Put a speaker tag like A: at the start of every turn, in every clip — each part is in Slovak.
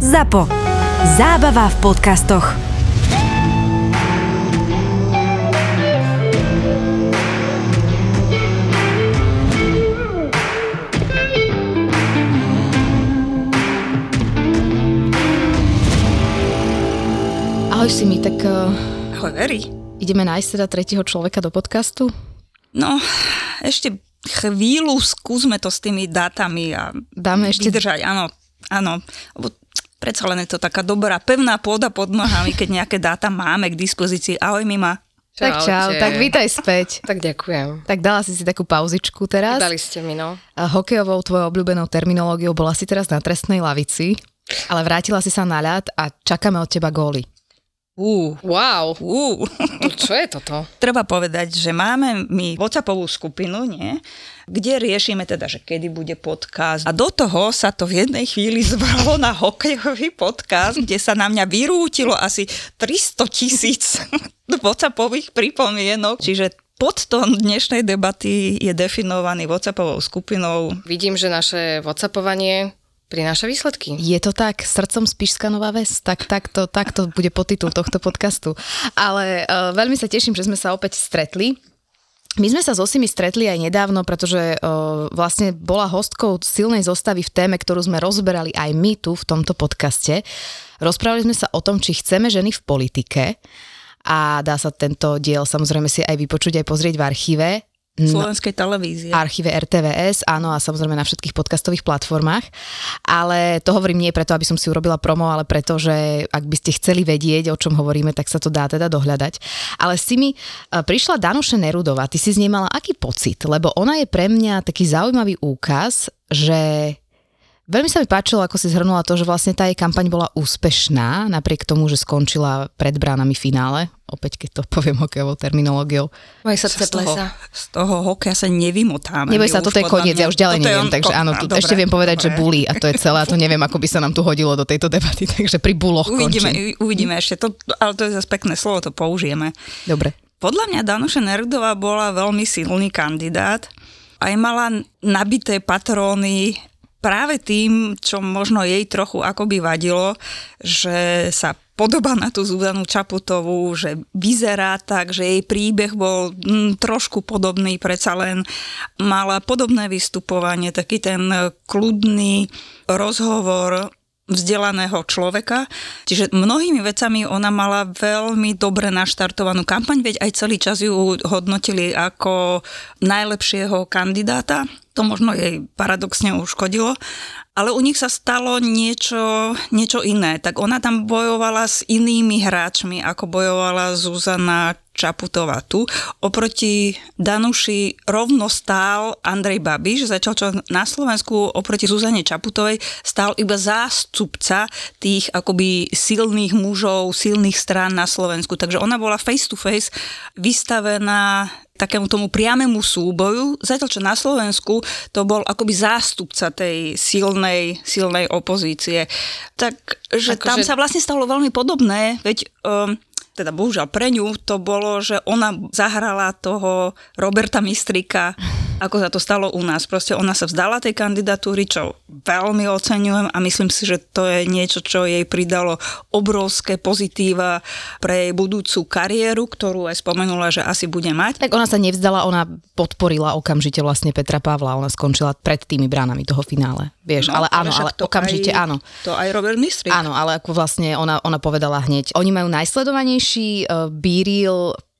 A: ZAPO. Zábava v podcastoch.
B: Ahoj si mi, tak uh,
C: Ahoj, Veri.
B: ideme nájsť teda tretieho človeka do podcastu.
C: No, ešte chvíľu skúsme to s tými dátami a
B: Dáme ešte-
C: vydržať, áno, áno. Lebo predsa len je to taká dobrá, pevná pôda pod nohami, keď nejaké dáta máme k dispozícii. Ahoj, Mima.
B: Tak čau,
D: Čaute.
B: tak vítaj späť.
D: Tak ďakujem.
B: Tak dala si si takú pauzičku teraz.
D: Dali ste mi, no.
B: A Hokejovou tvojou obľúbenou terminológiou bola si teraz na trestnej lavici, ale vrátila si sa na ľad a čakáme od teba góly.
C: Ú,
D: Wow,
C: ú.
D: no čo je toto?
C: Treba povedať, že máme my WhatsAppovú skupinu, nie? kde riešime teda, že kedy bude podcast. A do toho sa to v jednej chvíli zvrhlo na hokejový podcast, kde sa na mňa vyrútilo asi 300 tisíc WhatsAppových pripomienok. Čiže podtón dnešnej debaty je definovaný WhatsAppovou skupinou.
D: Vidím, že naše whatsappovanie prináša výsledky.
B: Je to tak, srdcom Spišská nová ves? Tak, takto, takto bude podtitul tohto podcastu. Ale uh, veľmi sa teším, že sme sa opäť stretli. My sme sa s Osimi stretli aj nedávno, pretože uh, vlastne bola hostkou silnej zostavy v téme, ktorú sme rozberali aj my tu v tomto podcaste. Rozprávali sme sa o tom, či chceme ženy v politike a dá sa tento diel samozrejme si aj vypočuť, aj pozrieť v archíve.
C: Slovenskej televízie.
B: archíve RTVS, áno, a samozrejme na všetkých podcastových platformách. Ale to hovorím nie preto, aby som si urobila promo, ale preto, že ak by ste chceli vedieť, o čom hovoríme, tak sa to dá teda dohľadať. Ale si mi e, prišla Danuše Nerudová, ty si z nej mala aký pocit? Lebo ona je pre mňa taký zaujímavý úkaz, že Veľmi sa mi páčilo, ako si zhrnula to, že vlastne tá jej kampaň bola úspešná, napriek tomu, že skončila pred bránami finále. Opäť, keď to poviem hokejovou terminológiou.
D: Moje
C: z
D: srdce
C: toho,
D: plesa.
C: z toho hokeja sa nevymotáme.
B: Neboj sa, toto je koniec,
C: mňa-
B: ja už ďalej neviem,
C: on-
B: takže
C: to-
B: áno, tu,
C: dobre,
B: ešte viem povedať, že
C: dobre.
B: bully a to je celé a to neviem, ako by sa nám tu hodilo do tejto debaty, takže pri buloch
C: Uvidíme,
B: končím.
C: uvidíme ešte, to, ale to je zase pekné slovo, to použijeme.
B: Dobre.
C: Podľa mňa Danuša Nerudová bola veľmi silný kandidát. Aj mala nabité patróny práve tým, čo možno jej trochu akoby vadilo, že sa podobá na tú Zuzanu Čaputovú, že vyzerá tak, že jej príbeh bol mm, trošku podobný, predsa len mala podobné vystupovanie, taký ten e, kľudný rozhovor vzdelaného človeka. Čiže mnohými vecami ona mala veľmi dobre naštartovanú kampaň, veď aj celý čas ju hodnotili ako najlepšieho kandidáta. To možno jej paradoxne uškodilo. Ale u nich sa stalo niečo, niečo iné. Tak ona tam bojovala s inými hráčmi, ako bojovala Zuzana Čaputová tu. Oproti Danuši rovno stál Andrej Babiš, začal čo na Slovensku oproti Zuzane Čaputovej stál iba zástupca tých akoby silných mužov, silných strán na Slovensku. Takže ona bola face to face vystavená takému tomu priamému súboju, zatiaľ čo na Slovensku to bol akoby zástupca tej silnej, silnej opozície. Takže
D: Akože-
C: tam sa vlastne stalo veľmi podobné, veď um, teda bohužiaľ pre ňu to bolo, že ona zahrala toho Roberta Mistrika, ako sa to stalo u nás. Proste ona sa vzdala tej kandidatúry, čo veľmi oceňujem a myslím si, že to je niečo, čo jej pridalo obrovské pozitíva pre jej budúcu kariéru, ktorú aj spomenula, že asi bude mať.
B: Tak ona sa nevzdala, ona podporila okamžite vlastne Petra Pavla, ona skončila pred tými bránami toho finále. Vieš, ale áno,
C: No,
B: ale
C: to
B: okamžite
C: aj,
B: áno.
C: To aj Robert Mistrik.
B: Áno, ale ako vlastne ona, ona povedala hneď, oni majú najsledovanejší uh, bíril mm,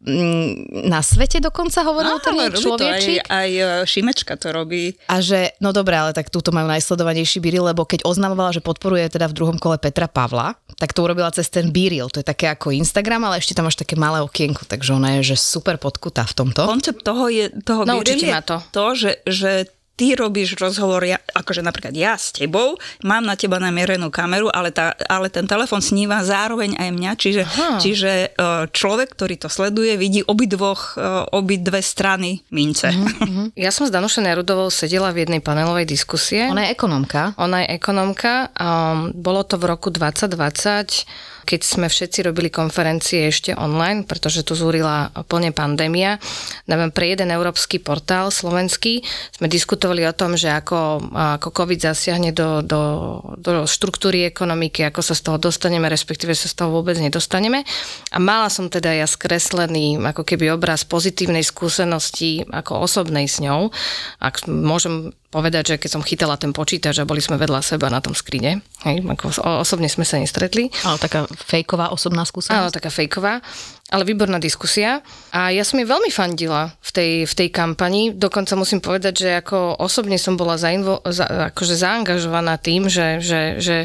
B: na svete dokonca hovoril ten
C: Áno,
B: jej
C: robí to aj, aj e, Šimečka to robí.
B: A že, no dobré, ale tak túto majú najsledovanejší Biril, lebo keď oznamovala, že podporuje teda v druhom kole Petra Pavla, tak to urobila cez ten Biril. To je také ako Instagram, ale ešte tam máš také malé okienko, takže ona je že super podkutá v tomto.
C: Koncept toho je, toho
D: Naučite
C: Biril je
D: to.
C: to, že, že ty robíš rozhovor, ja, akože napríklad ja s tebou, mám na teba namierenú kameru, ale, tá, ale ten telefon sníva zároveň aj mňa, čiže, čiže e, človek, ktorý to sleduje, vidí obidvoch, e, obidve strany mince. Mm-hmm.
D: Ja som s Danušou Nerudovou sedela v jednej panelovej diskusie.
B: Ona je ekonomka.
D: Ona je ekonomka. Um, bolo to v roku 2020, keď sme všetci robili konferencie ešte online, pretože tu zúrila plne pandémia. Neviem, pre jeden európsky portál slovenský sme diskutovali o tom, že ako, ako COVID zasiahne do, do, do štruktúry ekonomiky, ako sa z toho dostaneme, respektíve sa z toho vôbec nedostaneme. A mala som teda ja skreslený ako keby obraz pozitívnej skúsenosti ako osobnej s ňou. Ak môžem povedať, že keď som chytala ten počítač a boli sme vedľa seba na tom skrine, hej, ako osobne sme sa nestretli.
B: Ale taká fejková osobná skúsenosť?
D: Áno, taká fejková, ale výborná diskusia. A ja som jej veľmi fandila v tej, v tej kampani. Dokonca musím povedať, že ako osobne som bola zainvo, za, akože zaangažovaná tým, že, že, že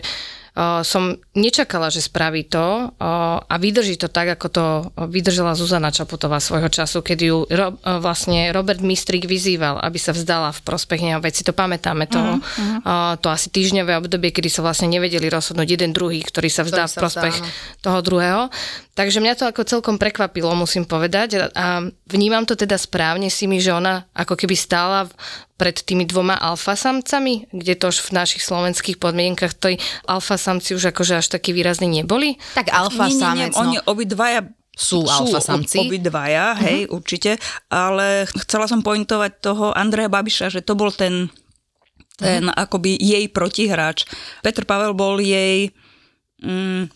D: som nečakala, že spraví to a vydrží to tak, ako to vydržala Zuzana Čaputová svojho času, keď ju ro, vlastne Robert Mistrik vyzýval, aby sa vzdala v prospech neho veci. To pamätáme, to, uh-huh. to asi týždňové obdobie, kedy sa vlastne nevedeli rozhodnúť jeden druhý, ktorý sa vzdá ktorý v prospech vzdá, toho druhého. Takže mňa to ako celkom prekvapilo, musím povedať. A vnímam to teda správne si mi, že ona ako keby stála pred tými dvoma alfasamcami, kde to už v našich slovenských podmienkach tej alfasamci už akože až takí výrazní neboli?
B: Tak alfasamec,
C: no. Oni obidvaja
B: sú, sú alfasamci.
C: Obidvaja, uh-huh. hej, určite, ale chcela som pointovať toho Andreja Babiša, že to bol ten, ten uh-huh. akoby jej protihráč. Petr Pavel bol jej... Mm,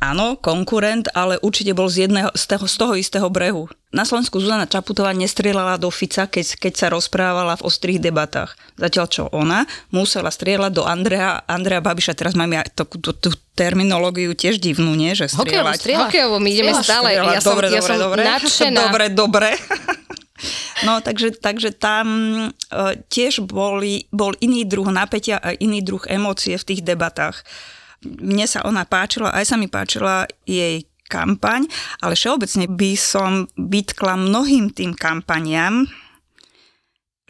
C: áno, konkurent, ale určite bol z, jedného, z, toho, z toho istého brehu. Na Slovensku Zuzana Čaputová nestrieľala do Fica, keď, keď sa rozprávala v ostrých debatách. Zatiaľ čo ona musela strieľať do Andrea, Andrea Babiša. Teraz mám ja tú, tú, tú terminológiu tiež divnú, nie? Že strieľať.
D: Hokejovo, my ideme strieľať, stále. Strieľať. Ja som, dobre, ja dobre, som dobre. nadšená.
C: Dobre, dobre. No, takže, takže tam uh, tiež boli, bol iný druh napätia a iný druh emócie v tých debatách mne sa ona páčila, aj sa mi páčila jej kampaň, ale všeobecne by som vytkla mnohým tým kampaniam,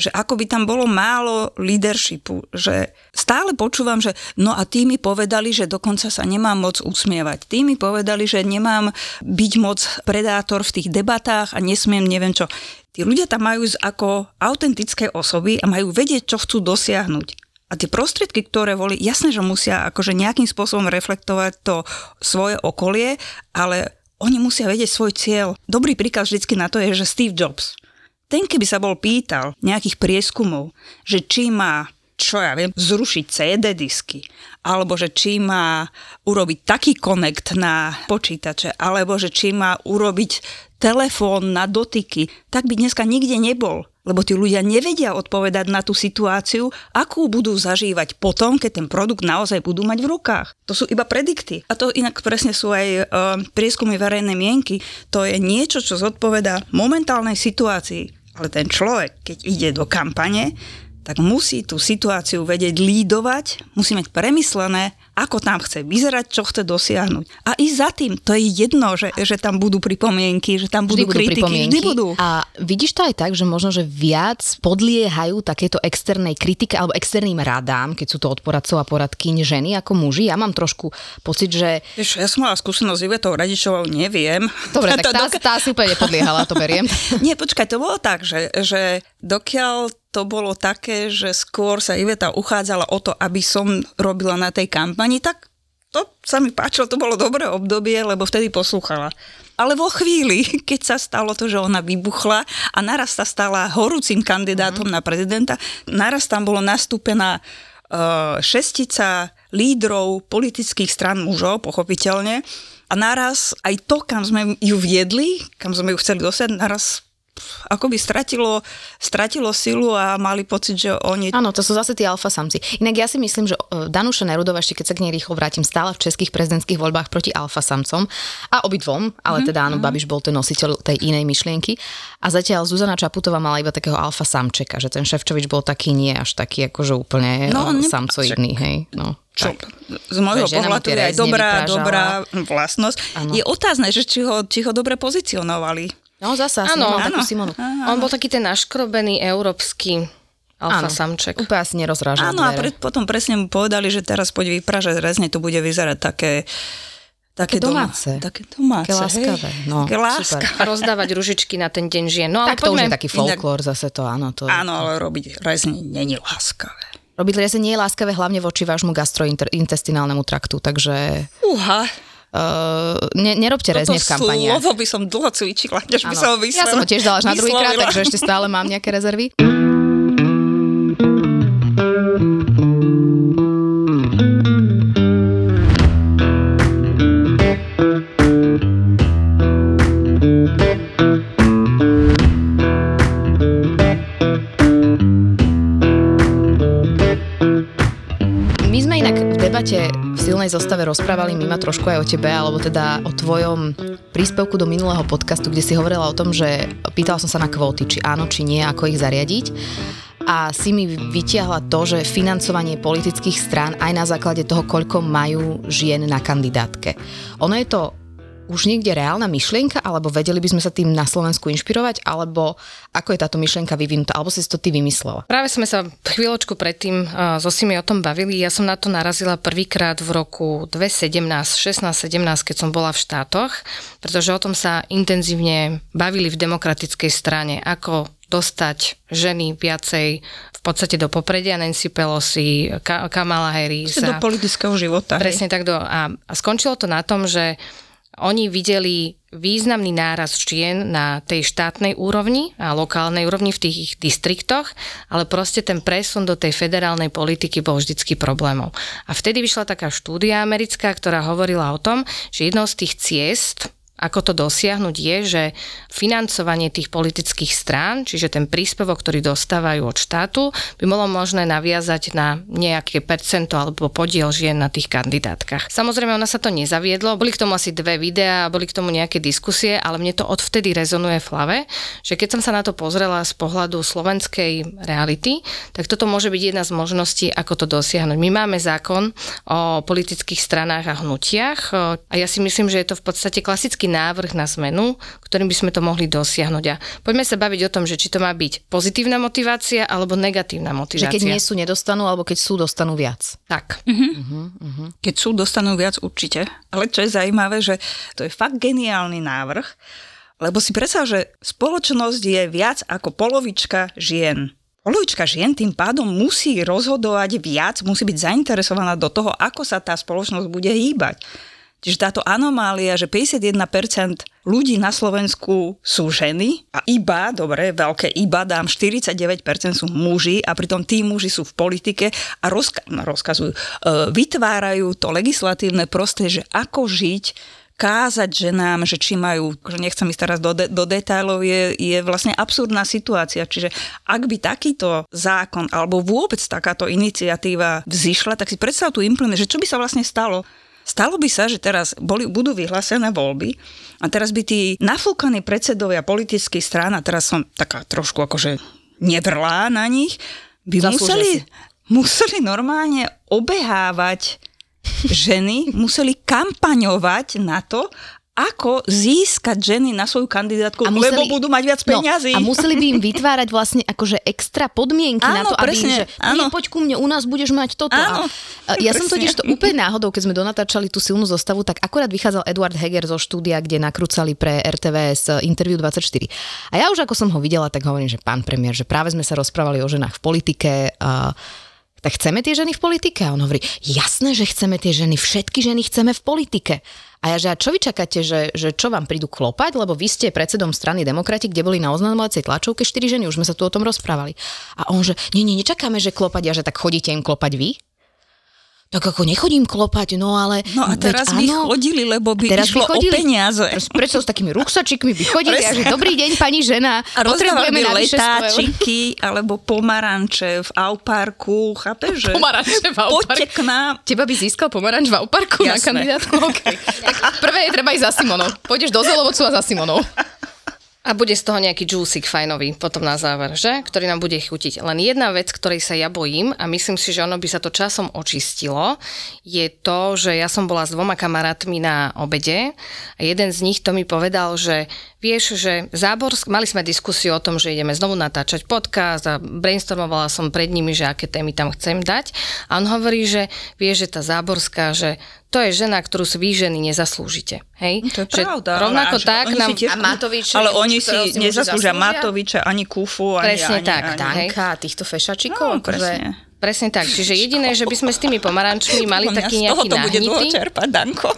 C: že ako by tam bolo málo leadershipu, že stále počúvam, že no a tí mi povedali, že dokonca sa nemám moc usmievať. Tí mi povedali, že nemám byť moc predátor v tých debatách a nesmiem neviem čo. Tí ľudia tam majú ako autentické osoby a majú vedieť, čo chcú dosiahnuť. A tie prostriedky, ktoré boli, jasné, že musia akože nejakým spôsobom reflektovať to svoje okolie, ale oni musia vedieť svoj cieľ. Dobrý príklad vždycky na to je, že Steve Jobs. Ten keby sa bol pýtal nejakých prieskumov, že či má čo ja viem, zrušiť CD disky, alebo že či má urobiť taký konekt na počítače, alebo že či má urobiť telefón na dotyky, tak by dneska nikde nebol lebo tí ľudia nevedia odpovedať na tú situáciu, akú budú zažívať potom, keď ten produkt naozaj budú mať v rukách. To sú iba predikty. A to inak presne sú aj e, prieskumy verejnej mienky. To je niečo, čo zodpoveda momentálnej situácii. Ale ten človek, keď ide do kampane, tak musí tú situáciu vedieť lídovať, musí mať premyslené, ako tam chce vyzerať, čo chce dosiahnuť. A i za tým, to je jedno, že, že tam budú pripomienky, že tam budú, vždy kritiky, budú vždy budú.
B: A vidíš to aj tak, že možno, že viac podliehajú takéto externej kritike alebo externým radám, keď sú to od poradcov a poradkyň ženy ako muži. Ja mám trošku pocit, že...
C: Vieš, ja som mala skúsenosť s Ivetou Radičovou, neviem.
B: Dobre, tak tá, tá si úplne nepodliehala, to beriem.
C: Nie, počkaj, to bolo tak, že, že dokiaľ to bolo také, že skôr sa Iveta uchádzala o to, aby som robila na tej kampani, tak to sa mi páčilo, to bolo dobré obdobie, lebo vtedy poslúchala. Ale vo chvíli, keď sa stalo to, že ona vybuchla a naraz sa stala horúcim kandidátom mm. na prezidenta, naraz tam bolo nastúpená uh, šestica lídrov politických stran mužov, pochopiteľne, a naraz aj to, kam sme ju viedli, kam sme ju chceli dosiať, naraz akoby stratilo, stratilo silu a mali pocit, že oni...
B: Áno, to sú zase tí alfa samci. Inak ja si myslím, že e, Danuša Nerudová, ešte keď sa k nej rýchlo vrátim, stála v českých prezidentských voľbách proti alfa samcom a obidvom, ale mm-hmm. teda áno, mhm. Babiš bol ten nositeľ tej inej myšlienky. A zatiaľ Zuzana Čaputová mala iba takého alfa samčeka, že ten Ševčovič bol taký nie až taký akože úplne no, e, samcoidný, hej. No.
C: Čo, z môjho pohľadu je aj dobrá, dobrá vlastnosť. Ano. Je otázne, že či ho, či ho dobre pozicionovali.
B: No zasa, áno, takú Simonu.
D: On bol taký ten naškrobený európsky alfa áno, samček.
B: Úplne asi nerozrážal
C: Áno, a pre, potom presne mu povedali, že teraz poď vypražať rezne, to bude vyzerať také
B: Také, také domáce.
C: Doma, také domáce,
B: také láskavé.
C: No, také
B: láska.
D: A rozdávať ružičky na ten deň žien. No,
B: ale tak poďme. to už je taký folklór zase to, áno. To
C: áno, ale robiť rezne není láskavé.
B: Robiť rezne nie je láskavé hlavne voči vášmu gastrointestinálnemu traktu, takže...
C: Uha,
B: Uh, ne, nerobte rezne v kampani.
C: slovo by som dlho cvičila, než by som ho
B: Ja som ho tiež dala až na druhý krát, takže ešte stále mám nejaké rezervy. Silnej zostave rozprávali mimo trošku aj o tebe, alebo teda o tvojom príspevku do minulého podcastu, kde si hovorila o tom, že pýtala som sa na kvóty, či áno, či nie, ako ich zariadiť a si mi vytiahla to, že financovanie politických strán aj na základe toho, koľko majú žien na kandidátke. Ono je to už niekde reálna myšlienka, alebo vedeli by sme sa tým na Slovensku inšpirovať, alebo ako je táto myšlienka vyvinutá, alebo si to ty vymyslela?
D: Práve sme sa chvíľočku predtým uh, so Simi o tom bavili. Ja som na to narazila prvýkrát v roku 2017, 16-17, keď som bola v štátoch, pretože o tom sa intenzívne bavili v demokratickej strane, ako dostať ženy viacej v podstate do popredia Nancy Pelosi, Kamala Harris.
C: Do politického života.
D: Presne hej. tak. Do, a, a skončilo to na tom, že oni videli významný náraz žien na tej štátnej úrovni a lokálnej úrovni v tých ich distriktoch, ale proste ten presun do tej federálnej politiky bol vždycky problémov. A vtedy vyšla taká štúdia americká, ktorá hovorila o tom, že jednou z tých ciest, ako to dosiahnuť je, že financovanie tých politických strán, čiže ten príspevok, ktorý dostávajú od štátu, by bolo možné naviazať na nejaké percento alebo podiel žien na tých kandidátkach. Samozrejme, ona sa to nezaviedlo, boli k tomu asi dve videá, boli k tomu nejaké diskusie, ale mne to odvtedy rezonuje v hlave, že keď som sa na to pozrela z pohľadu slovenskej reality, tak toto môže byť jedna z možností, ako to dosiahnuť. My máme zákon o politických stranách a hnutiach a ja si myslím, že je to v podstate klasický návrh na zmenu, ktorým by sme to mohli dosiahnuť. A poďme sa baviť o tom, že či to má byť pozitívna motivácia alebo negatívna motivácia.
B: Že keď nie sú, nedostanú, alebo keď sú, dostanú viac.
D: Tak.
C: Uh-huh. Uh-huh, uh-huh. Keď sú, dostanú viac určite. Ale čo je zaujímavé, že to je fakt geniálny návrh, lebo si predstav, že spoločnosť je viac ako polovička žien. Polovička žien tým pádom musí rozhodovať viac, musí byť zainteresovaná do toho, ako sa tá spoločnosť bude hýbať. Čiže táto anomália, že 51% ľudí na Slovensku sú ženy a iba, dobre, veľké iba, dám 49% sú muži a pritom tí muži sú v politike a rozka- no, rozkazujú, e, vytvárajú to legislatívne prostredie, že ako žiť kázať ženám, že či majú, že nechcem ísť teraz do, de, do detailov, je, je vlastne absurdná situácia. Čiže ak by takýto zákon alebo vôbec takáto iniciatíva vzýšla, tak si predstav tu implement, že čo by sa vlastne stalo, Stalo by sa, že teraz boli, budú vyhlásené voľby a teraz by tí nafúkaní predsedovia politických strán, a teraz som taká trošku akože nevrlá na nich, by museli, museli normálne obehávať ženy, museli kampaňovať na to, ako získať ženy na svoju kandidátku, a museli, lebo budú mať viac peňazí.
B: No, a museli by im vytvárať vlastne akože extra podmienky áno, na to, presne, aby, že áno. poď ku mne, u nás budeš mať toto.
C: Áno,
B: a, ja presne. som totiž to úplne náhodou, keď sme donatáčali tú silnú zostavu, tak akorát vychádzal Eduard Heger zo štúdia, kde nakrúcali pre RTVS Interview 24. A ja už ako som ho videla, tak hovorím, že pán premiér, že práve sme sa rozprávali o ženách v politike, a tak chceme tie ženy v politike? A on hovorí, jasné, že chceme tie ženy, všetky ženy chceme v politike. A ja, že a čo vy čakáte, že, že čo vám prídu klopať, lebo vy ste predsedom strany demokrati, kde boli na oznamovacej tlačovke 4 ženy, už sme sa tu o tom rozprávali. A on, že nie, nie, nečakáme, že klopať, a že tak chodíte im klopať vy? Tak ako nechodím klopať, no ale...
C: No a teraz by áno, chodili, lebo by teraz išlo by chodili, o peniaze.
B: Prečo s takými ruksačikmi by chodili a že dobrý deň, pani žena,
C: a potrebujeme letáčiky alebo pomaranče v Auparku, chápeš? Že...
B: Pomaranče v Auparku.
C: Poďte k nám.
B: Teba by získal pomaranč v Auparku Jasné. na kandidátku? Okay. tak prvé je treba ísť za Simonou. Pôjdeš do Zelovocu a za Simonou.
D: A bude z toho nejaký džúsik fajnový potom na záver, že? Ktorý nám bude chutiť. Len jedna vec, ktorej sa ja bojím a myslím si, že ono by sa to časom očistilo, je to, že ja som bola s dvoma kamarátmi na obede a jeden z nich to mi povedal, že vieš, že Záborsk, mali sme diskusiu o tom, že ideme znovu natáčať podcast a brainstormovala som pred nimi, že aké témy tam chcem dať. A on hovorí, že vieš, že tá Záborská, že to je žena, ktorú si vy ženy nezaslúžite. Hej?
C: To je že pravda.
D: Rovnako ale tak nám...
C: Tiež... A Matovič, ale oni si nezaslúžia Matoviča, ani Kufu, ani...
D: Presne
C: ani,
D: tak.
C: Ani,
B: Danka, týchto fešačikov.
C: No, presne.
D: Že... Presne tak. Čiže jediné, že by sme s tými pomarančmi mali taký nejaký
C: náhnitý... Z toho to bude čerpať, Danko.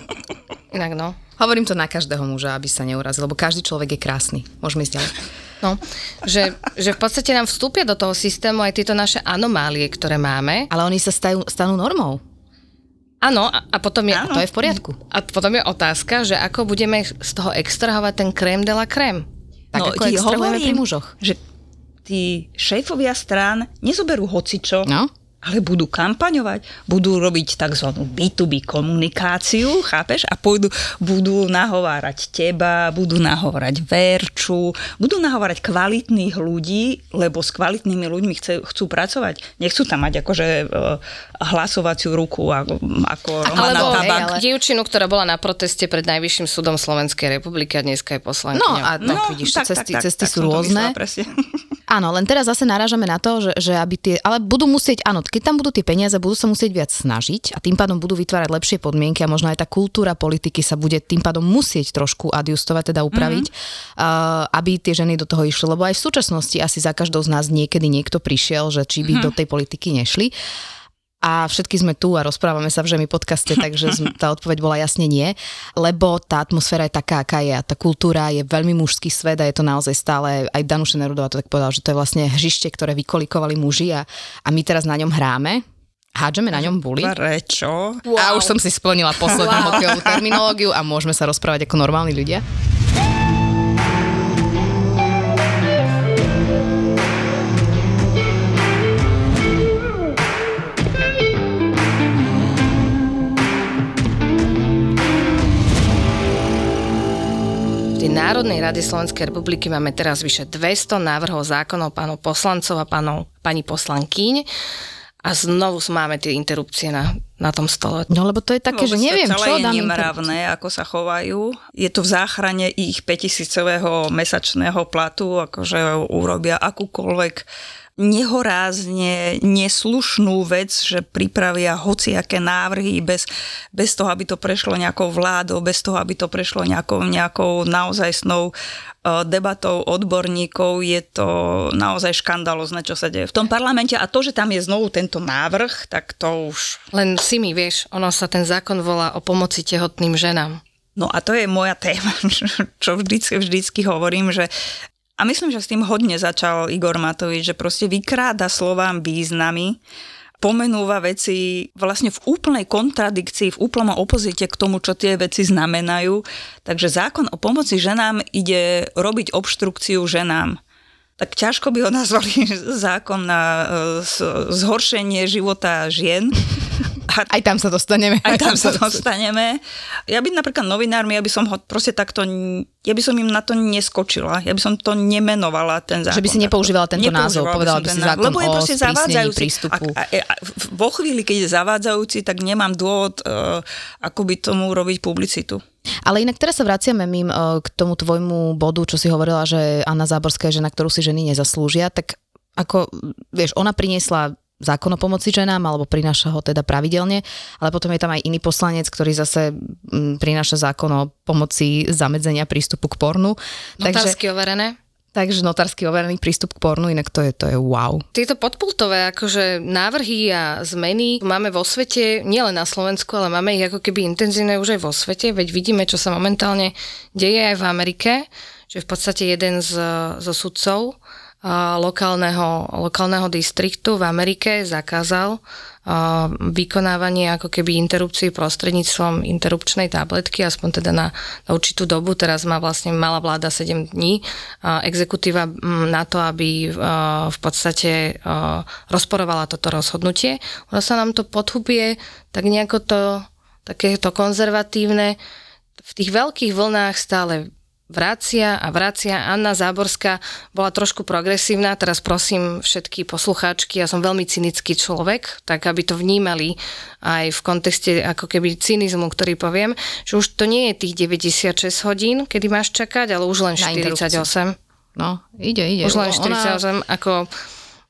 D: Inak no.
B: Hovorím to na každého muža, aby sa neurazil, lebo každý človek je krásny. Môžeme ísť ďalej.
D: No, že, že v podstate nám vstúpia do toho systému aj tieto naše anomálie, ktoré máme.
B: Ale oni sa stajú, stanú normou.
D: Áno, a, a potom je...
B: Áno. To je v poriadku.
D: A potom je otázka, že ako budeme z toho extrahovať ten krém de la krém.
B: Tak no, ako extrahujeme pri mužoch.
C: Že tí šéfovia strán nezoberú hocičo,
B: no?
C: Ale budú kampaňovať, budú robiť tzv. B2B komunikáciu, chápeš? A pôjdu, budú nahovárať teba, budú nahovárať Verču, budú nahovárať kvalitných ľudí, lebo s kvalitnými ľuďmi chce, chcú pracovať. Nechcú tam mať akože uh, hlasovaciu ruku ako, ako Romana
D: Alebo
C: Tabak.
D: ale... dievčinu, ktorá bola na proteste pred Najvyšším súdom Slovenskej republiky a dneska je poslankyňa.
B: No a tak vidíš, cesty, cesty sú
C: som to
B: rôzne.
C: myslela.
B: Áno, len teraz zase narážame na to, že, že aby tie, ale budú musieť, áno, keď tam budú tie peniaze, budú sa musieť viac snažiť a tým pádom budú vytvárať lepšie podmienky a možno aj tá kultúra politiky sa bude tým pádom musieť trošku adjustovať, teda upraviť, mm-hmm. uh, aby tie ženy do toho išli, lebo aj v súčasnosti asi za každou z nás niekedy niekto prišiel, že či by mm-hmm. do tej politiky nešli. A všetky sme tu a rozprávame sa v Žemi podcaste, takže tá odpoveď bola jasne nie, lebo tá atmosféra je taká, aká je a tá kultúra je veľmi mužský svet a je to naozaj stále, aj Danuše Nerudová to tak povedala, že to je vlastne hřište, ktoré vykolikovali muži a, a my teraz na ňom hráme, hádžeme na ňom buli.
C: Prečo?
B: Wow. A už som si splnila poslednú wow. hokejovú terminológiu a môžeme sa rozprávať ako normálni ľudia.
D: Národnej rade Slovenskej republiky máme teraz vyše 200 návrhov zákonov pánov poslancov a pánov, pani poslankyň a znovu máme tie interrupcie na, na tom stole.
B: No lebo to je také, že
C: Vôbec to
B: neviem,
C: celé
B: čo
C: je
B: dám
C: nemravné, ako sa chovajú. Je to v záchrane ich 5000 mesačného platu, akože urobia akúkoľvek nehorázne neslušnú vec, že pripravia hociaké návrhy bez, bez toho, aby to prešlo nejakou vládou, bez toho, aby to prešlo nejakou, nejakou naozajstnou uh, debatou odborníkov. Je to naozaj škandalozne, čo sa deje v tom parlamente. A to, že tam je znovu tento návrh, tak to už
D: Len si mi, vieš, ono sa ten zákon volá o pomoci tehotným ženám.
C: No a to je moja téma, čo vždycky, vždycky hovorím, že a myslím, že s tým hodne začal Igor Matovič, že proste vykráda slovám významy, pomenúva veci vlastne v úplnej kontradikcii, v úplnom opozite k tomu, čo tie veci znamenajú. Takže zákon o pomoci ženám ide robiť obštrukciu ženám. Tak ťažko by ho nazvali zákon na e, zhoršenie života žien. A
B: Aj tam sa dostaneme.
C: aj tam sa dostaneme. Ja byť napríklad novinármi, ja by som ho proste takto, ja by som im na to neskočila. Ja by som to nemenovala, ten zákon.
B: Že by si nepoužívala tento názov, povedala by si zákon
C: Lebo je proste zavádzajúci.
B: prístupu.
C: A, a, a, vo chvíli, keď je zavádzajúci, tak nemám dôvod, uh, ako by tomu robiť publicitu.
B: Ale inak teraz sa vraciame mým eh, k tomu tvojmu bodu, čo si hovorila, že Anna Záborská je žena, ktorú si ženy nezaslúžia, tak ako, vieš, ona priniesla zákon o pomoci ženám, alebo prináša ho teda pravidelne, ale potom je tam aj iný poslanec, ktorý zase mm, prináša zákon o pomoci zamedzenia prístupu k pornu. Takže,
D: Notársky overené.
B: takže notársky overený prístup k pornu, inak to je, to je wow.
D: Tieto podpultové akože návrhy a zmeny máme vo svete, nielen na Slovensku, ale máme ich ako keby intenzívne už aj vo svete, veď vidíme, čo sa momentálne deje aj v Amerike, že v podstate jeden z, zo sudcov lokálneho, lokálneho distriktu v Amerike zakázal vykonávanie ako keby interrupcií prostredníctvom interrupčnej tabletky, aspoň teda na, na určitú dobu. Teraz má vlastne mala vláda 7 dní exekutíva na to, aby v podstate rozporovala toto rozhodnutie. Ono sa nám to podhubie tak nejako to takéto konzervatívne v tých veľkých vlnách stále vracia a vracia. Anna Záborská bola trošku progresívna, teraz prosím všetky poslucháčky, ja som veľmi cynický človek, tak aby to vnímali aj v kontexte ako keby cynizmu, ktorý poviem, že už to nie je tých 96 hodín, kedy máš čakať, ale už len
B: Na interrupciu.
D: 48.
B: No, ide, ide.
D: Už len
B: Ona-
D: 48, ako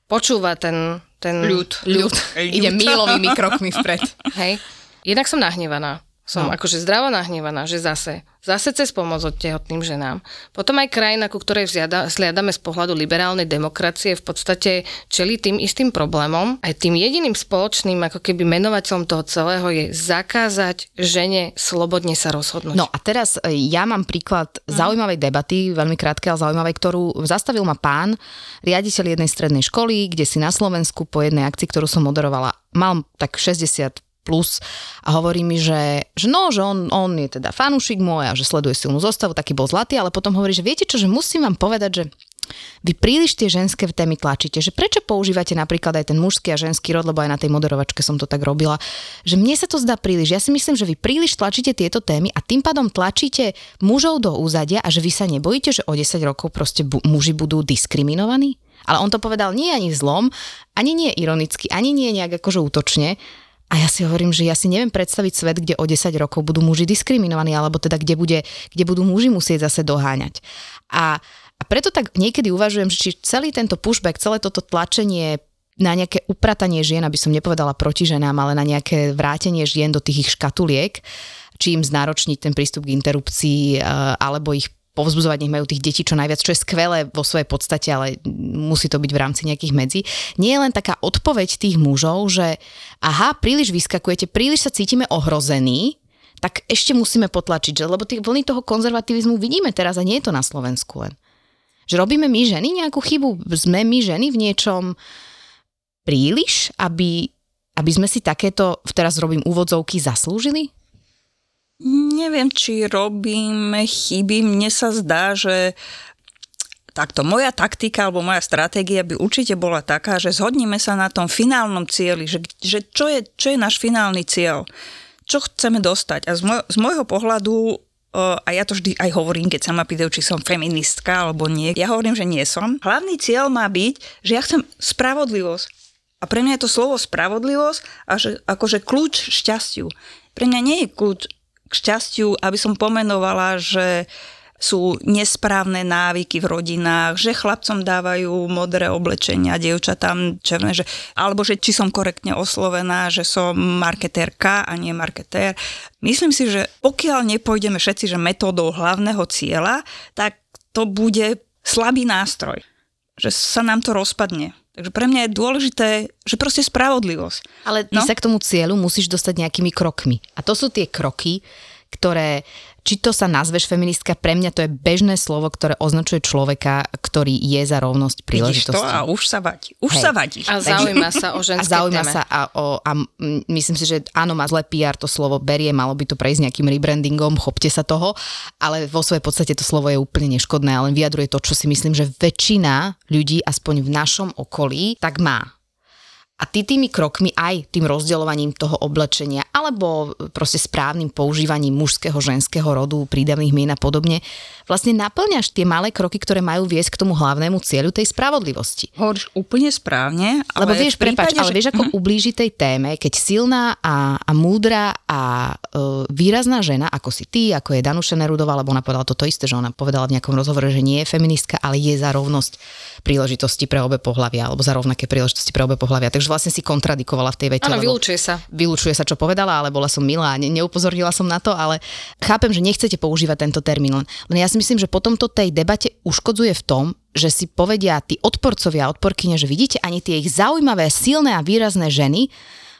D: počúva ten, ten
C: Ľud.
D: ľud.
B: Ide mílovými krokmi vpred.
D: Hej. Jednak som nahnevaná. Som
B: No.
D: akože zdravo nahnevaná, že zase, zase cez pomoc od tehotným ženám. Potom aj krajina, ku ktorej vzliada, sliadame z pohľadu liberálnej demokracie, v podstate čeli tým istým problémom. Aj tým jediným spoločným ako keby menovateľom toho celého je zakázať žene slobodne sa rozhodnúť.
B: No a teraz e, ja mám príklad zaujímavej debaty, veľmi krátke, ale zaujímavej, ktorú zastavil ma pán, riaditeľ jednej strednej školy, kde si na Slovensku po jednej akcii, ktorú som moderovala, mal tak 60 plus a hovorí mi, že, že no, že on, on je teda fanúšik môj a že sleduje silnú zostavu, taký bol zlatý, ale potom hovorí, že viete čo, že musím vám povedať, že vy príliš tie ženské témy tlačíte, že prečo používate napríklad aj ten mužský a ženský rod, lebo aj na tej moderovačke som to tak robila, že mne sa to zdá príliš. Ja si myslím, že vy príliš tlačíte tieto témy a tým pádom tlačíte mužov do úzadia a že vy sa nebojíte, že o 10 rokov proste bu- muži budú diskriminovaní? Ale on to povedal nie ani zlom, ani nie ironicky, ani nie nejak akože útočne, a ja si hovorím, že ja si neviem predstaviť svet, kde o 10 rokov budú muži diskriminovaní, alebo teda kde, bude, kde budú muži musieť zase doháňať. A, a preto tak niekedy uvažujem, že či celý tento pushback, celé toto tlačenie na nejaké upratanie žien, aby som nepovedala proti ženám, ale na nejaké vrátenie žien do tých ich škatuliek, či im znáročniť ten prístup k interrupcii, eh, alebo ich povzbudzovať, nech majú tých detí čo najviac, čo je skvelé vo svojej podstate, ale musí to byť v rámci nejakých medzi. Nie je len taká odpoveď tých mužov, že aha, príliš vyskakujete, príliš sa cítime ohrození, tak ešte musíme potlačiť, že, lebo tie vlny toho konzervativizmu vidíme teraz a nie je to na Slovensku len. Že robíme my ženy nejakú chybu, sme my ženy v niečom príliš, aby, aby sme si takéto, teraz robím úvodzovky, zaslúžili?
C: Neviem, či robím chyby. Mne sa zdá, že takto moja taktika alebo moja stratégia by určite bola taká, že zhodníme sa na tom finálnom cieli, že, že čo, je, čo je náš finálny cieľ, čo chceme dostať. A z, môj, z môjho pohľadu a ja to vždy aj hovorím, keď sa ma pýtajú, či som feministka alebo nie. Ja hovorím, že nie som. Hlavný cieľ má byť, že ja chcem spravodlivosť. A pre mňa je to slovo spravodlivosť a že, akože kľúč šťastiu. Pre mňa nie je kľúč k šťastiu, aby som pomenovala, že sú nesprávne návyky v rodinách, že chlapcom dávajú modré oblečenia, dievčatám černé, že, alebo že či som korektne oslovená, že som marketérka a nie marketér. Myslím si, že pokiaľ nepôjdeme všetci že metódou hlavného cieľa, tak to bude slabý nástroj. Že sa nám to rozpadne. Takže pre mňa je dôležité, že proste spravodlivosť.
B: Ale ty no? sa k tomu cieľu musíš dostať nejakými krokmi. A to sú tie kroky, ktoré či to sa nazveš feministka, pre mňa to je bežné slovo, ktoré označuje človeka, ktorý je za rovnosť príležitosti.
C: Vidíš to a už sa vadí. Už Hej. sa vadí.
D: A zaujíma sa o ženské A zaujíma
B: téme. sa a, o, a myslím si, že áno, má zlé PR to slovo, berie, malo by to prejsť nejakým rebrandingom, chopte sa toho, ale vo svojej podstate to slovo je úplne neškodné, ale vyjadruje to, čo si myslím, že väčšina ľudí, aspoň v našom okolí, tak má a ty tými krokmi, aj tým rozdeľovaním toho oblečenia, alebo proste správnym používaním mužského, ženského rodu, prídavných mien a podobne, vlastne naplňaš tie malé kroky, ktoré majú viesť k tomu hlavnému cieľu tej spravodlivosti.
C: Hovoríš úplne správne, ale
B: Lebo vieš, prípade, prepáč, že... ale vieš, ako uh-huh. ublíži tej téme, keď silná a, a múdra a uh, výrazná žena, ako si ty, ako je Danuša Nerudová, lebo ona povedala toto isté, že ona povedala v nejakom rozhovore, že nie je feministka, ale je za rovnosť príležitosti pre obe pohľavia, alebo za rovnaké príležitosti pre obe pohľavia. Takže vlastne si kontradikovala v tej vete.
D: Áno, vylúčuje sa.
B: Vylúčuje sa, čo povedala, ale bola som milá a ne, neupozornila som na to, ale chápem, že nechcete používať tento termín. Len, len ja si myslím, že potom to tej debate uškodzuje v tom, že si povedia tí odporcovia a odporkyne, že vidíte ani tie ich zaujímavé, silné a výrazné ženy,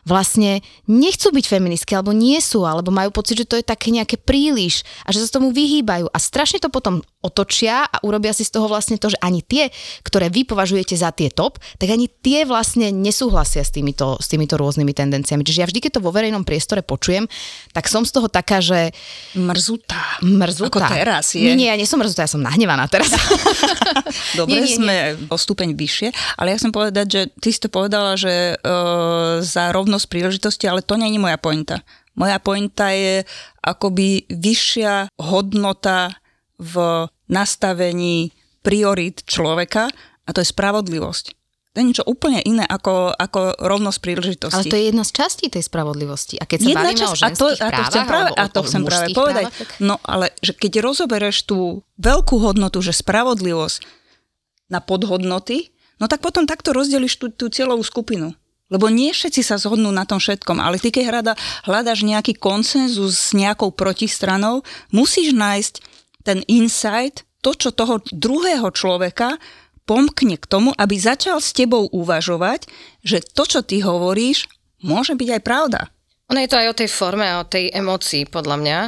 B: vlastne nechcú byť feministky, alebo nie sú, alebo majú pocit, že to je také nejaké príliš a že sa tomu vyhýbajú a strašne to potom otočia a urobia si z toho vlastne to, že ani tie, ktoré vy považujete za tie top, tak ani tie vlastne nesúhlasia s týmito, s týmito rôznymi tendenciami. Čiže ja vždy, keď to vo verejnom priestore počujem, tak som z toho taká, že...
C: Mrzutá.
B: Mrzutá.
C: Ako teraz je.
B: Nie, nie, ja nie som mrzutá, ja som nahnevaná teraz.
C: Dobre, nie, nie, sme nie. o stupeň vyššie, ale ja som povedať, že ty si to povedala, že uh, za rovnosť príležitosti, ale to je moja pointa. Moja pointa je akoby vyššia hodnota v nastavení priorit človeka a to je spravodlivosť. To je niečo úplne iné ako, ako rovnosť príležitosti.
B: Ale to je jedna z častí tej spravodlivosti. A keď sa jedna bavíme časť, o ženských a to,
C: a to chcem práve, a to chcem práve povedať. Právach, tak... No ale že keď rozobereš tú veľkú hodnotu, že spravodlivosť na podhodnoty, no tak potom takto rozdeliš tú, tú cieľovú skupinu. Lebo nie všetci sa zhodnú na tom všetkom, ale ty keď hľada, hľadaš nejaký konsenzus s nejakou protistranou, musíš nájsť ten insight, to, čo toho druhého človeka pomkne k tomu, aby začal s tebou uvažovať, že to, čo ty hovoríš, môže byť aj pravda.
D: Ono je to aj o tej forme a o tej emocii, podľa mňa.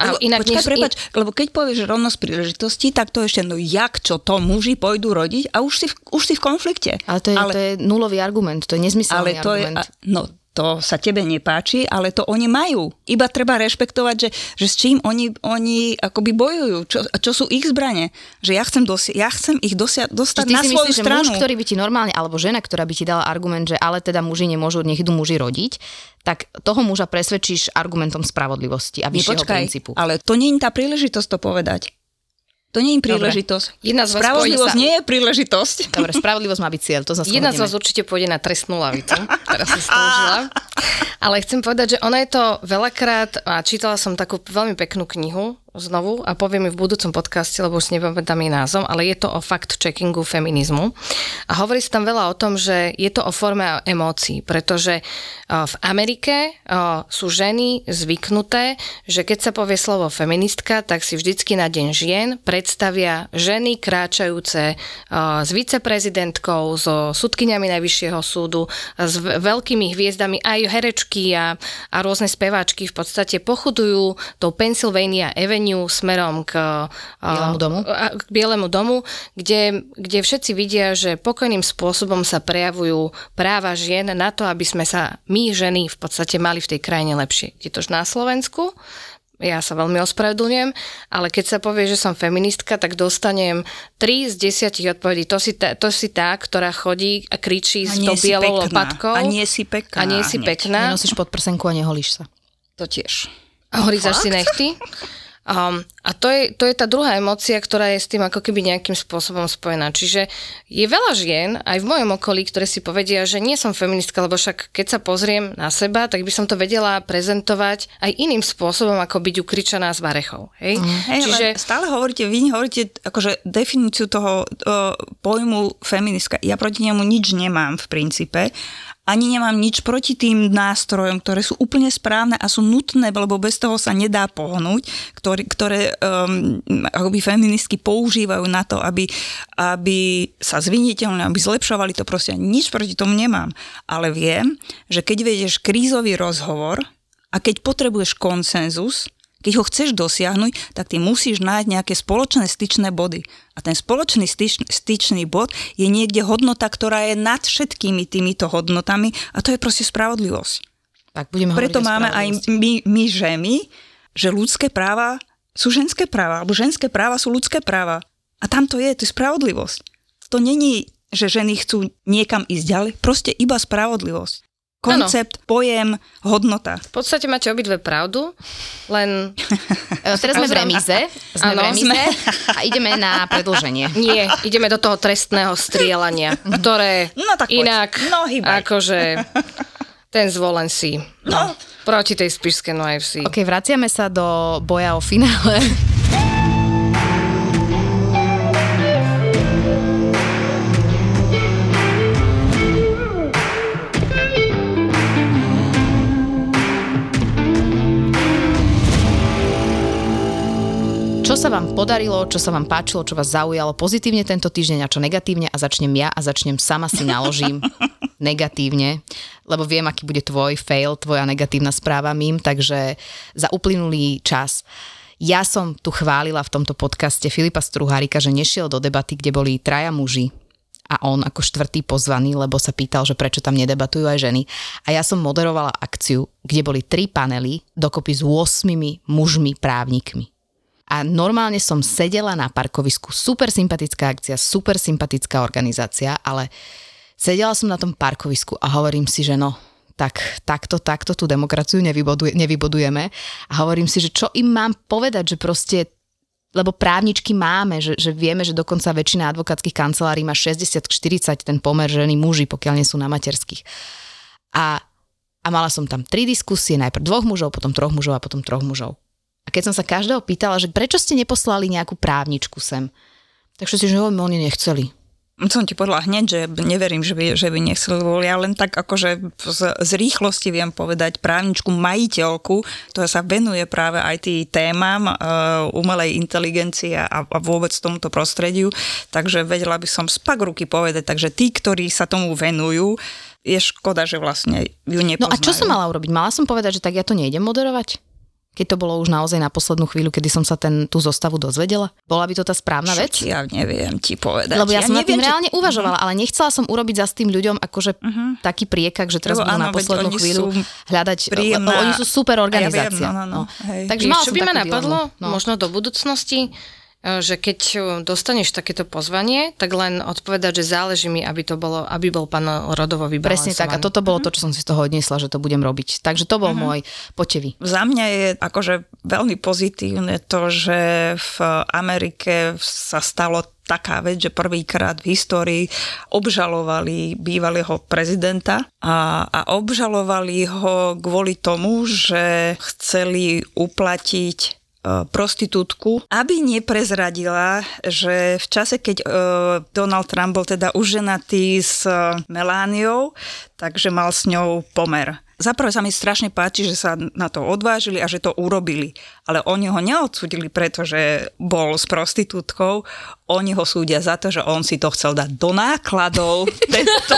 D: A
C: lebo, inak počkaj, než... prepač, lebo keď povieš rovnosť príležitosti, tak to ešte, no jak, čo to muži pôjdu rodiť a už si v, už si v konflikte.
B: Ale to je, ale, to je nulový argument, to je nezmyselný
C: ale to
B: argument.
C: Je, no, to sa tebe nepáči, ale to oni majú. Iba treba rešpektovať, že, že s čím oni, oni akoby bojujú, čo, čo sú ich zbranie. Že ja chcem, dosi- ja chcem ich dosia- dostať
B: Čiže
C: na
B: si
C: svoju
B: myslíš,
C: stranu.
B: že muž, ktorý by ti normálne, alebo žena, ktorá by ti dala argument, že ale teda muži nemôžu, nech idú muži rodiť, tak toho muža presvedčíš argumentom spravodlivosti a vyššieho
C: počkaj,
B: princípu.
C: ale to nie je tá príležitosť to povedať. To nie je príležitosť.
D: Jedna z vás
C: Spravodlivosť
D: sa-
C: nie je príležitosť.
B: Dobre, spravodlivosť má byť cieľ, to zase
D: Jedna z vás určite pôjde na trestnú lavicu. Teraz som slúžila. Ale chcem povedať, že ono je to veľakrát, a čítala som takú veľmi peknú knihu znovu a poviem ju v budúcom podcaste, lebo už nepamätám jej názov, ale je to o fact-checkingu feminizmu. A hovorí sa tam veľa o tom, že je to o forme emócií, pretože uh, v Amerike uh, sú ženy zvyknuté, že keď sa povie slovo feministka, tak si vždycky na deň žien predstavia ženy kráčajúce uh, s viceprezidentkou, so sudkyňami Najvyššieho súdu, s veľkými hviezdami, aj herečky a, a rôzne speváčky v podstate pochudujú tou Pennsylvania Avenue smerom k, uh,
B: Bielemu domu?
D: a- k Bielemu domu, kde, kde všetci vidia, že pokojným spôsobom sa prejavujú práva žien na to, aby sme sa my, ženy, v podstate mali v tej krajine lepšie. Je to už na Slovensku, ja sa veľmi ospravedlňujem, ale keď sa povie, že som feministka, tak dostanem 3 z 10 odpovedí. To si, tá, to si tá, ktorá chodí a kričí s tou bielou
C: pekná.
D: lopatkou.
C: A nie si pekná
D: A nie si pekná.
B: Nenosíš pod prsenku a neholíš sa.
C: To tiež.
D: A horízaš si nechty. Um, a to je, to je tá druhá emócia, ktorá je s tým ako keby nejakým spôsobom spojená. Čiže je veľa žien, aj v mojom okolí, ktoré si povedia, že nie som feministka, lebo však keď sa pozriem na seba, tak by som to vedela prezentovať aj iným spôsobom, ako byť ukričaná z varechov. Hej? Mm.
C: Hej,
D: Čiže...
C: stále hovoríte, vy hovoríte akože definíciu toho uh, pojmu feministka. Ja proti nemu nič nemám v princípe. Ani nemám nič proti tým nástrojom, ktoré sú úplne správne a sú nutné, lebo bez toho sa nedá pohnúť, ktoré, ktoré um, feministky používajú na to, aby, aby sa zviniteľne, aby zlepšovali to proste. Nič proti tomu nemám. Ale viem, že keď vedieš krízový rozhovor a keď potrebuješ konsenzus, keď ho chceš dosiahnuť, tak ty musíš nájsť nejaké spoločné styčné body. A ten spoločný styč, styčný bod je niekde hodnota, ktorá je nad všetkými týmito hodnotami a to je proste spravodlivosť.
B: Tak budeme
C: Preto máme aj my, my ženy, že ľudské práva sú ženské práva, alebo ženské práva sú ľudské práva. A tam to je, to je spravodlivosť. To není, že ženy chcú niekam ísť ďalej, proste iba spravodlivosť. Koncept, pojem, hodnota.
D: v podstate máte obidve pravdu, len
B: E, Teraz sme v remíze, sme v
D: Áno,
B: remíze a ideme na predlženie.
D: nie, ideme do toho trestného strieľania, ktoré
C: No tak poď.
D: inak
C: No, hýbaj.
D: akože ten zvolen si.
C: No.
D: Proti tej spišskej no FC.
B: Ok, vraciame sa do boja o finále. Sa vám podarilo, čo sa vám páčilo, čo vás zaujalo pozitívne tento týždeň a čo negatívne a začnem ja a začnem sama si naložím negatívne, lebo viem, aký bude tvoj fail, tvoja negatívna správa mým, takže za uplynulý čas ja som tu chválila v tomto podcaste Filipa Struhárika, že nešiel do debaty, kde boli traja muži a on ako štvrtý pozvaný, lebo sa pýtal, že prečo tam nedebatujú aj ženy. A ja som moderovala akciu, kde boli tri panely dokopy s 8 mužmi právnikmi. A normálne som sedela na parkovisku, super sympatická akcia, super sympatická organizácia, ale sedela som na tom parkovisku a hovorím si, že no, tak takto, takto tú demokraciu nevyboduje, nevybodujeme. A hovorím si, že čo im mám povedať, že proste lebo právničky máme, že, že vieme, že dokonca väčšina advokátskych kancelárií má 60 k 40 ten pomer ženy muži, pokiaľ nie sú na materských. A, a mala som tam tri diskusie, najprv dvoch mužov, potom troch mužov a potom troch mužov. A keď som sa každého pýtala, že prečo ste neposlali nejakú právničku sem, tak všetci, že no, oni nechceli.
C: Som ti povedala hneď, že neverím, že by, že by nechceli boli. Ja len tak akože z, z rýchlosti viem povedať právničku majiteľku, ktorá sa venuje práve aj tým témam uh, umelej inteligencie a, a vôbec tomuto prostrediu. Takže vedela by som spak ruky povedať. Takže tí, ktorí sa tomu venujú, je škoda, že vlastne ju
B: No
C: nepoznajú.
B: a čo som mala urobiť? Mala som povedať, že tak ja to nejdem moderovať? Keď to bolo už naozaj na poslednú chvíľu, kedy som sa ten, tú zostavu dozvedela? Bola by to tá správna
C: Čo
B: vec?
C: Ja neviem ti povedať.
B: Lebo ja, som nad tým
C: neviem, či-
B: reálne uvažovala, ale nechcela som urobiť za s tým ľuďom akože taký priekak, že teraz budú na poslednú
C: oni
B: chvíľu
C: sú
B: hľadať,
C: príjemná-
B: lebo oni sú super
C: A ja
B: organizácia.
C: viem, no, no, no, hej.
B: Takže mala
D: čo
B: som
D: by ma napadlo?
B: no.
D: Možno do budúcnosti, že keď e, dostaneš takéto pozvanie, tak len odpovedať, že záleží mi, aby to bolo, aby bol pán rodovo vybalansovaný.
B: Presne tak. A toto bolo to, čo som si z toho odniesla, že to budem robiť. Takže to bol môj potevý.
C: Za mňa je akože veľmi pozitívne to, že v Amerike sa stalo taká vec, že prvýkrát v histórii obžalovali bývalého prezidenta a, a obžalovali ho kvôli tomu, že chceli uplatiť e, prostitútku, aby neprezradila, že v čase, keď e, Donald Trump bol teda už ženatý s e, Melániou, takže mal s ňou pomer. Zaprvé sa mi strašne páči, že sa na to odvážili a že to urobili. Ale oni ho neodsudili, pretože bol s prostitútkou. Oni ho súdia za to, že on si to chcel dať do nákladov. Tento,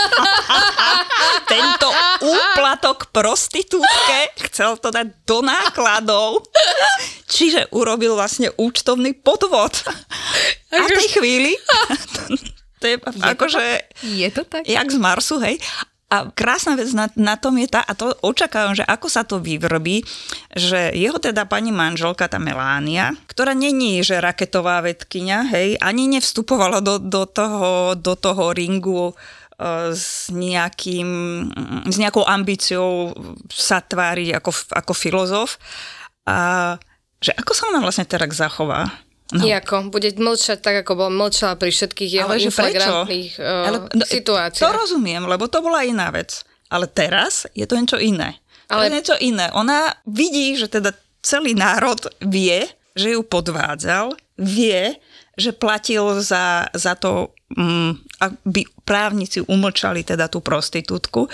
C: tento úplatok prostitútke chcel to dať do nákladov. Čiže urobil vlastne účtovný podvod. A v tej chvíli... To je akože...
B: Je to tak?
C: Jak z Marsu, hej. A krásna vec na, na tom je tá, a to očakávam, že ako sa to vyvrbí, že jeho teda pani manželka, tá Melánia, ktorá není, že raketová vedkynia, hej, ani nevstupovala do, do, toho, do toho ringu e, s, nejakým, s nejakou ambíciou sa tváriť ako, ako filozof. A že ako sa ona vlastne teraz zachová?
D: No. Jako, bude mlčať tak, ako bol mlčala pri všetkých jeho
C: Ale že prečo?
D: inflagrantných uh,
C: Ale, no,
D: situáciách.
C: To rozumiem, lebo to bola iná vec. Ale teraz je to niečo iné. Ale... To
D: Ale-
C: je niečo iné. Ona vidí, že teda celý národ vie, že ju podvádzal, vie, že platil za, za to, mm, aby právnici umlčali teda tú prostitútku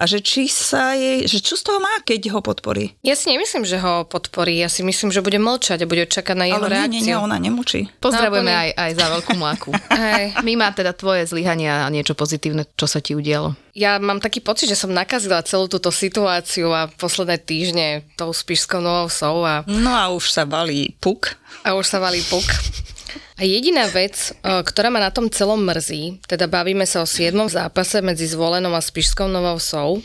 C: a že či sa jej, že čo z toho má, keď ho podporí.
D: Ja si nemyslím, že ho podporí. Ja si myslím, že bude mlčať a bude čakať na jeho
C: Ale nie,
D: reakciu.
C: nie, nie, ona nemúči.
B: Pozdravujeme
D: Náplne.
B: aj, aj za veľkú mláku.
D: Hej.
B: My má teda tvoje zlyhania a niečo pozitívne, čo sa ti udialo.
D: Ja mám taký pocit, že som nakazila celú túto situáciu a posledné týždne tou spišskou novou sou a,
C: No a už sa valí puk.
D: a už sa valí puk. A jediná vec, o, ktorá ma na tom celom mrzí, teda bavíme sa o 7. zápase medzi Zvolenou a Spišskou Novou Sou,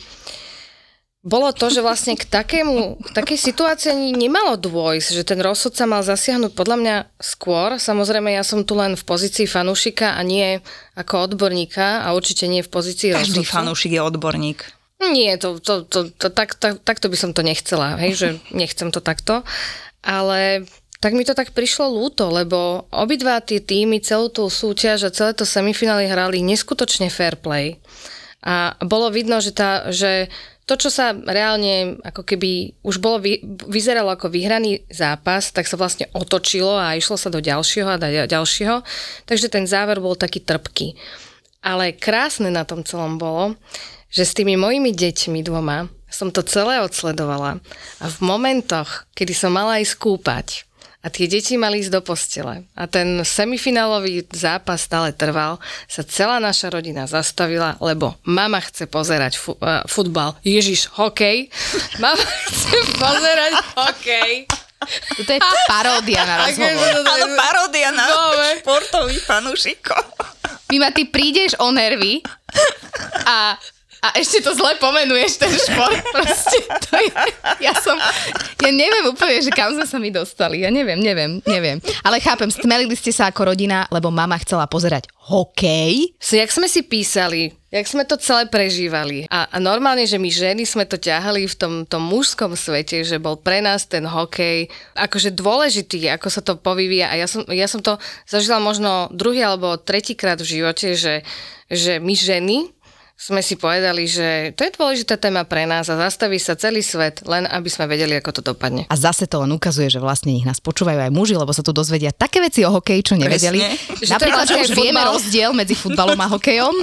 D: bolo to, že vlastne k, takému, k takej situácii ani nemalo dôjsť, že ten rozsudca mal zasiahnuť podľa mňa skôr. Samozrejme, ja som tu len v pozícii fanúšika a nie ako odborníka a určite nie v pozícii
C: Každý
D: rozsudcu.
C: fanúšik je odborník.
D: Nie, to, to, to, to, tak, tak, takto by som to nechcela, hej, že nechcem to takto. Ale tak mi to tak prišlo lúto, lebo obidva tie týmy celú tú súťaž a celé to semifinály hrali neskutočne fair play. A bolo vidno, že, tá, že to, čo sa reálne ako keby už bolo, vy, vyzeralo ako vyhraný zápas, tak sa vlastne otočilo a išlo sa do ďalšieho a ďalšieho. Takže ten záver bol taký trpký. Ale krásne na tom celom bolo, že s tými mojimi deťmi dvoma som to celé odsledovala a v momentoch, kedy som mala ísť kúpať a tie deti mali ísť do postele a ten semifinálový zápas stále trval, sa celá naša rodina zastavila, lebo mama chce pozerať fu- uh, futbal. Ježiš, hokej. Mama chce pozerať hokej.
B: Toto je paródia na rozhovor.
C: Áno, paródia na
D: Dobre.
C: športových fanúšikov.
B: Mima, ty prídeš o nervy a, a ešte to zle pomenuješ, ten šport. Proste to je, ja som, ja neviem úplne, že kam sme sa mi dostali. Ja neviem, neviem, neviem. Ale chápem, stmelili ste sa ako rodina, lebo mama chcela pozerať hokej.
D: So, jak sme si písali, jak sme to celé prežívali. A, a normálne, že my ženy sme to ťahali v tom, tom mužskom svete, že bol pre nás ten hokej akože dôležitý, ako sa to povyvíja. A ja som, ja som to zažila možno druhý alebo tretíkrát v živote, že, že my ženy sme si povedali, že to je dôležitá téma pre nás a zastaví sa celý svet, len aby sme vedeli, ako to dopadne.
B: A zase to len ukazuje, že vlastne nich nás počúvajú aj muži, lebo sa tu dozvedia také veci o hokeji, čo nevedeli.
C: Presne.
D: Že
B: Napríklad, že
D: vlastne
B: už vieme
D: futbal.
B: rozdiel medzi futbalom a hokejom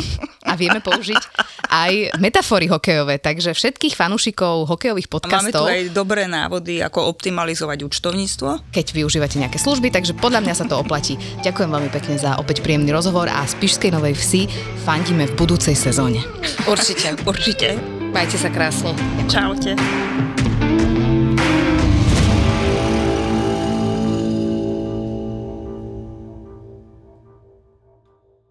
B: a vieme použiť aj metafory hokejové. Takže všetkých fanúšikov hokejových
C: A máme tu
B: podcastov,
C: aj dobré návody, ako optimalizovať účtovníctvo.
B: keď využívate nejaké služby, takže podľa mňa sa to oplatí. Ďakujem veľmi pekne za opäť príjemný rozhovor a z Pišskej Novej Vsi fandíme v budúcej sezóne.
D: Určite.
C: Určite.
D: Majte sa krásne.
C: Čaute.